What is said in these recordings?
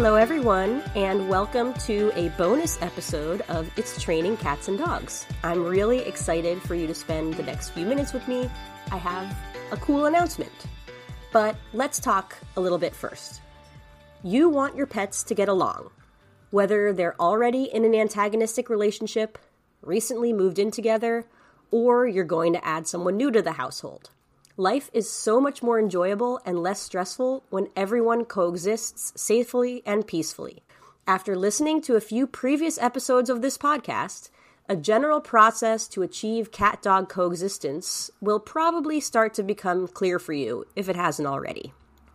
Hello, everyone, and welcome to a bonus episode of It's Training Cats and Dogs. I'm really excited for you to spend the next few minutes with me. I have a cool announcement. But let's talk a little bit first. You want your pets to get along, whether they're already in an antagonistic relationship, recently moved in together, or you're going to add someone new to the household. Life is so much more enjoyable and less stressful when everyone coexists safely and peacefully. After listening to a few previous episodes of this podcast, a general process to achieve cat dog coexistence will probably start to become clear for you if it hasn't already.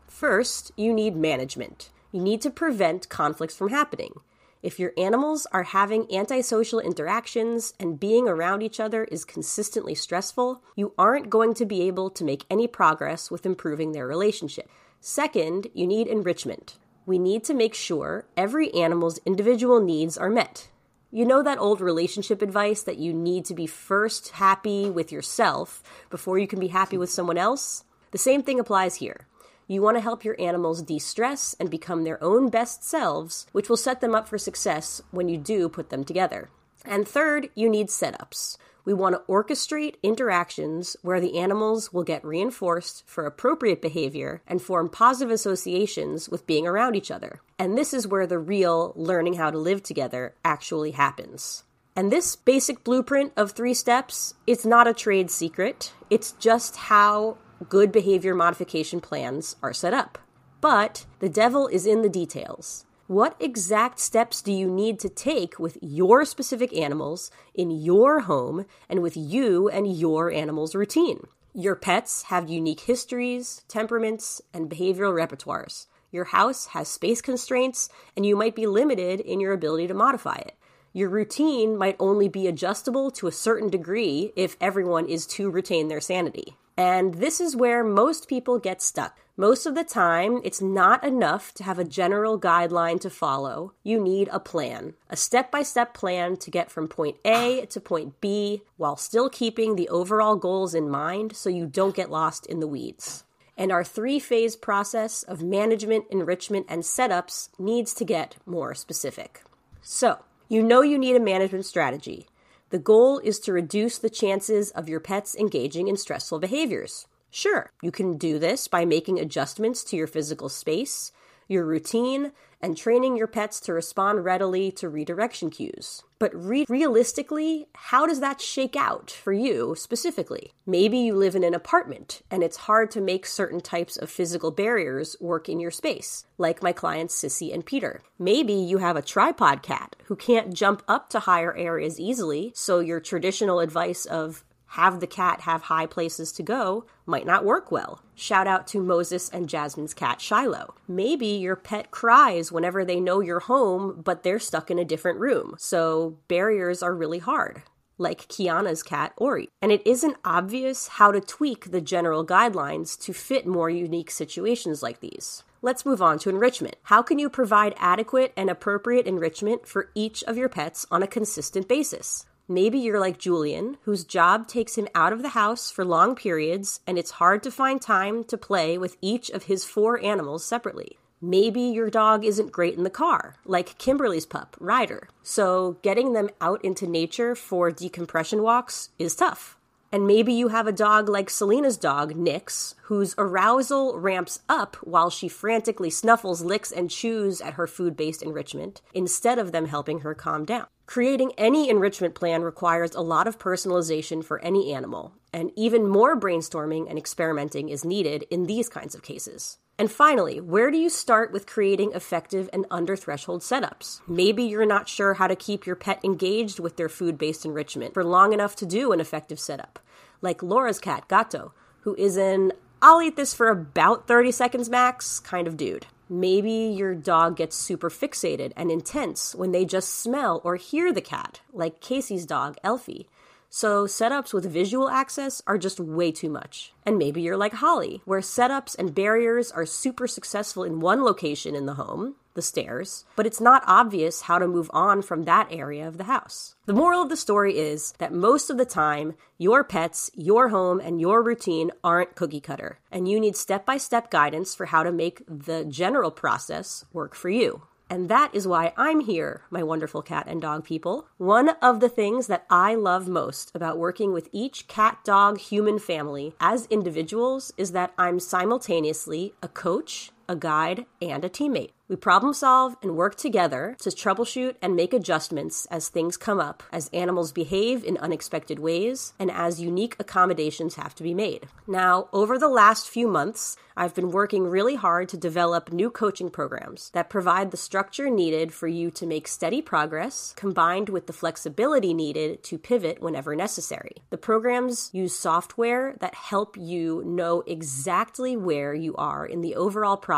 First, you need management. You need to prevent conflicts from happening. If your animals are having antisocial interactions and being around each other is consistently stressful, you aren't going to be able to make any progress with improving their relationship. Second, you need enrichment. We need to make sure every animal's individual needs are met. You know that old relationship advice that you need to be first happy with yourself before you can be happy with someone else? The same thing applies here. You want to help your animals de stress and become their own best selves, which will set them up for success when you do put them together. And third, you need setups. We want to orchestrate interactions where the animals will get reinforced for appropriate behavior and form positive associations with being around each other. And this is where the real learning how to live together actually happens. And this basic blueprint of three steps, it's not a trade secret. It's just how good behavior modification plans are set up. But the devil is in the details. What exact steps do you need to take with your specific animals in your home and with you and your animal's routine? Your pets have unique histories, temperaments, and behavioral repertoires. Your house has space constraints, and you might be limited in your ability to modify it. Your routine might only be adjustable to a certain degree if everyone is to retain their sanity. And this is where most people get stuck. Most of the time, it's not enough to have a general guideline to follow. You need a plan, a step by step plan to get from point A to point B while still keeping the overall goals in mind so you don't get lost in the weeds. And our three phase process of management, enrichment, and setups needs to get more specific. So, you know you need a management strategy. The goal is to reduce the chances of your pets engaging in stressful behaviors. Sure, you can do this by making adjustments to your physical space, your routine, and training your pets to respond readily to redirection cues. But re- realistically, how does that shake out for you specifically? Maybe you live in an apartment and it's hard to make certain types of physical barriers work in your space, like my clients Sissy and Peter. Maybe you have a tripod cat who can't jump up to higher areas easily, so your traditional advice of have the cat have high places to go might not work well. Shout out to Moses and Jasmine's cat Shiloh. Maybe your pet cries whenever they know you're home, but they're stuck in a different room, so barriers are really hard. Like Kiana's cat Ori. And it isn't obvious how to tweak the general guidelines to fit more unique situations like these. Let's move on to enrichment. How can you provide adequate and appropriate enrichment for each of your pets on a consistent basis? Maybe you're like Julian, whose job takes him out of the house for long periods, and it's hard to find time to play with each of his four animals separately. Maybe your dog isn't great in the car, like Kimberly's pup, Ryder. So getting them out into nature for decompression walks is tough. And maybe you have a dog like Selena's dog, Nix, whose arousal ramps up while she frantically snuffles, licks, and chews at her food based enrichment, instead of them helping her calm down. Creating any enrichment plan requires a lot of personalization for any animal, and even more brainstorming and experimenting is needed in these kinds of cases. And finally, where do you start with creating effective and under threshold setups? Maybe you're not sure how to keep your pet engaged with their food based enrichment for long enough to do an effective setup, like Laura's cat, Gato, who is an I'll eat this for about 30 seconds max kind of dude. Maybe your dog gets super fixated and intense when they just smell or hear the cat, like Casey's dog, Elfie. So, setups with visual access are just way too much. And maybe you're like Holly, where setups and barriers are super successful in one location in the home, the stairs, but it's not obvious how to move on from that area of the house. The moral of the story is that most of the time, your pets, your home, and your routine aren't cookie cutter, and you need step by step guidance for how to make the general process work for you. And that is why I'm here, my wonderful cat and dog people. One of the things that I love most about working with each cat, dog, human family as individuals is that I'm simultaneously a coach, a guide, and a teammate. We problem solve and work together to troubleshoot and make adjustments as things come up, as animals behave in unexpected ways, and as unique accommodations have to be made. Now, over the last few months, I've been working really hard to develop new coaching programs that provide the structure needed for you to make steady progress, combined with the flexibility needed to pivot whenever necessary. The programs use software that help you know exactly where you are in the overall process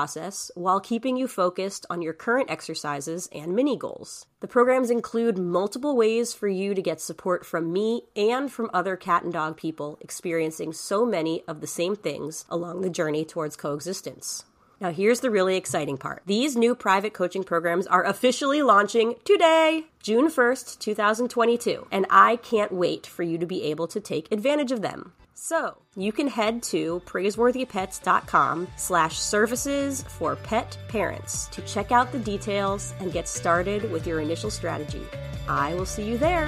while keeping you focused on your current exercises and mini goals. The programs include multiple ways for you to get support from me and from other cat and dog people experiencing so many of the same things along the journey towards coexistence. Now, here's the really exciting part. These new private coaching programs are officially launching today, June 1st, 2022, and I can't wait for you to be able to take advantage of them. So, you can head to praiseworthypets.com slash services for pet parents to check out the details and get started with your initial strategy. I will see you there.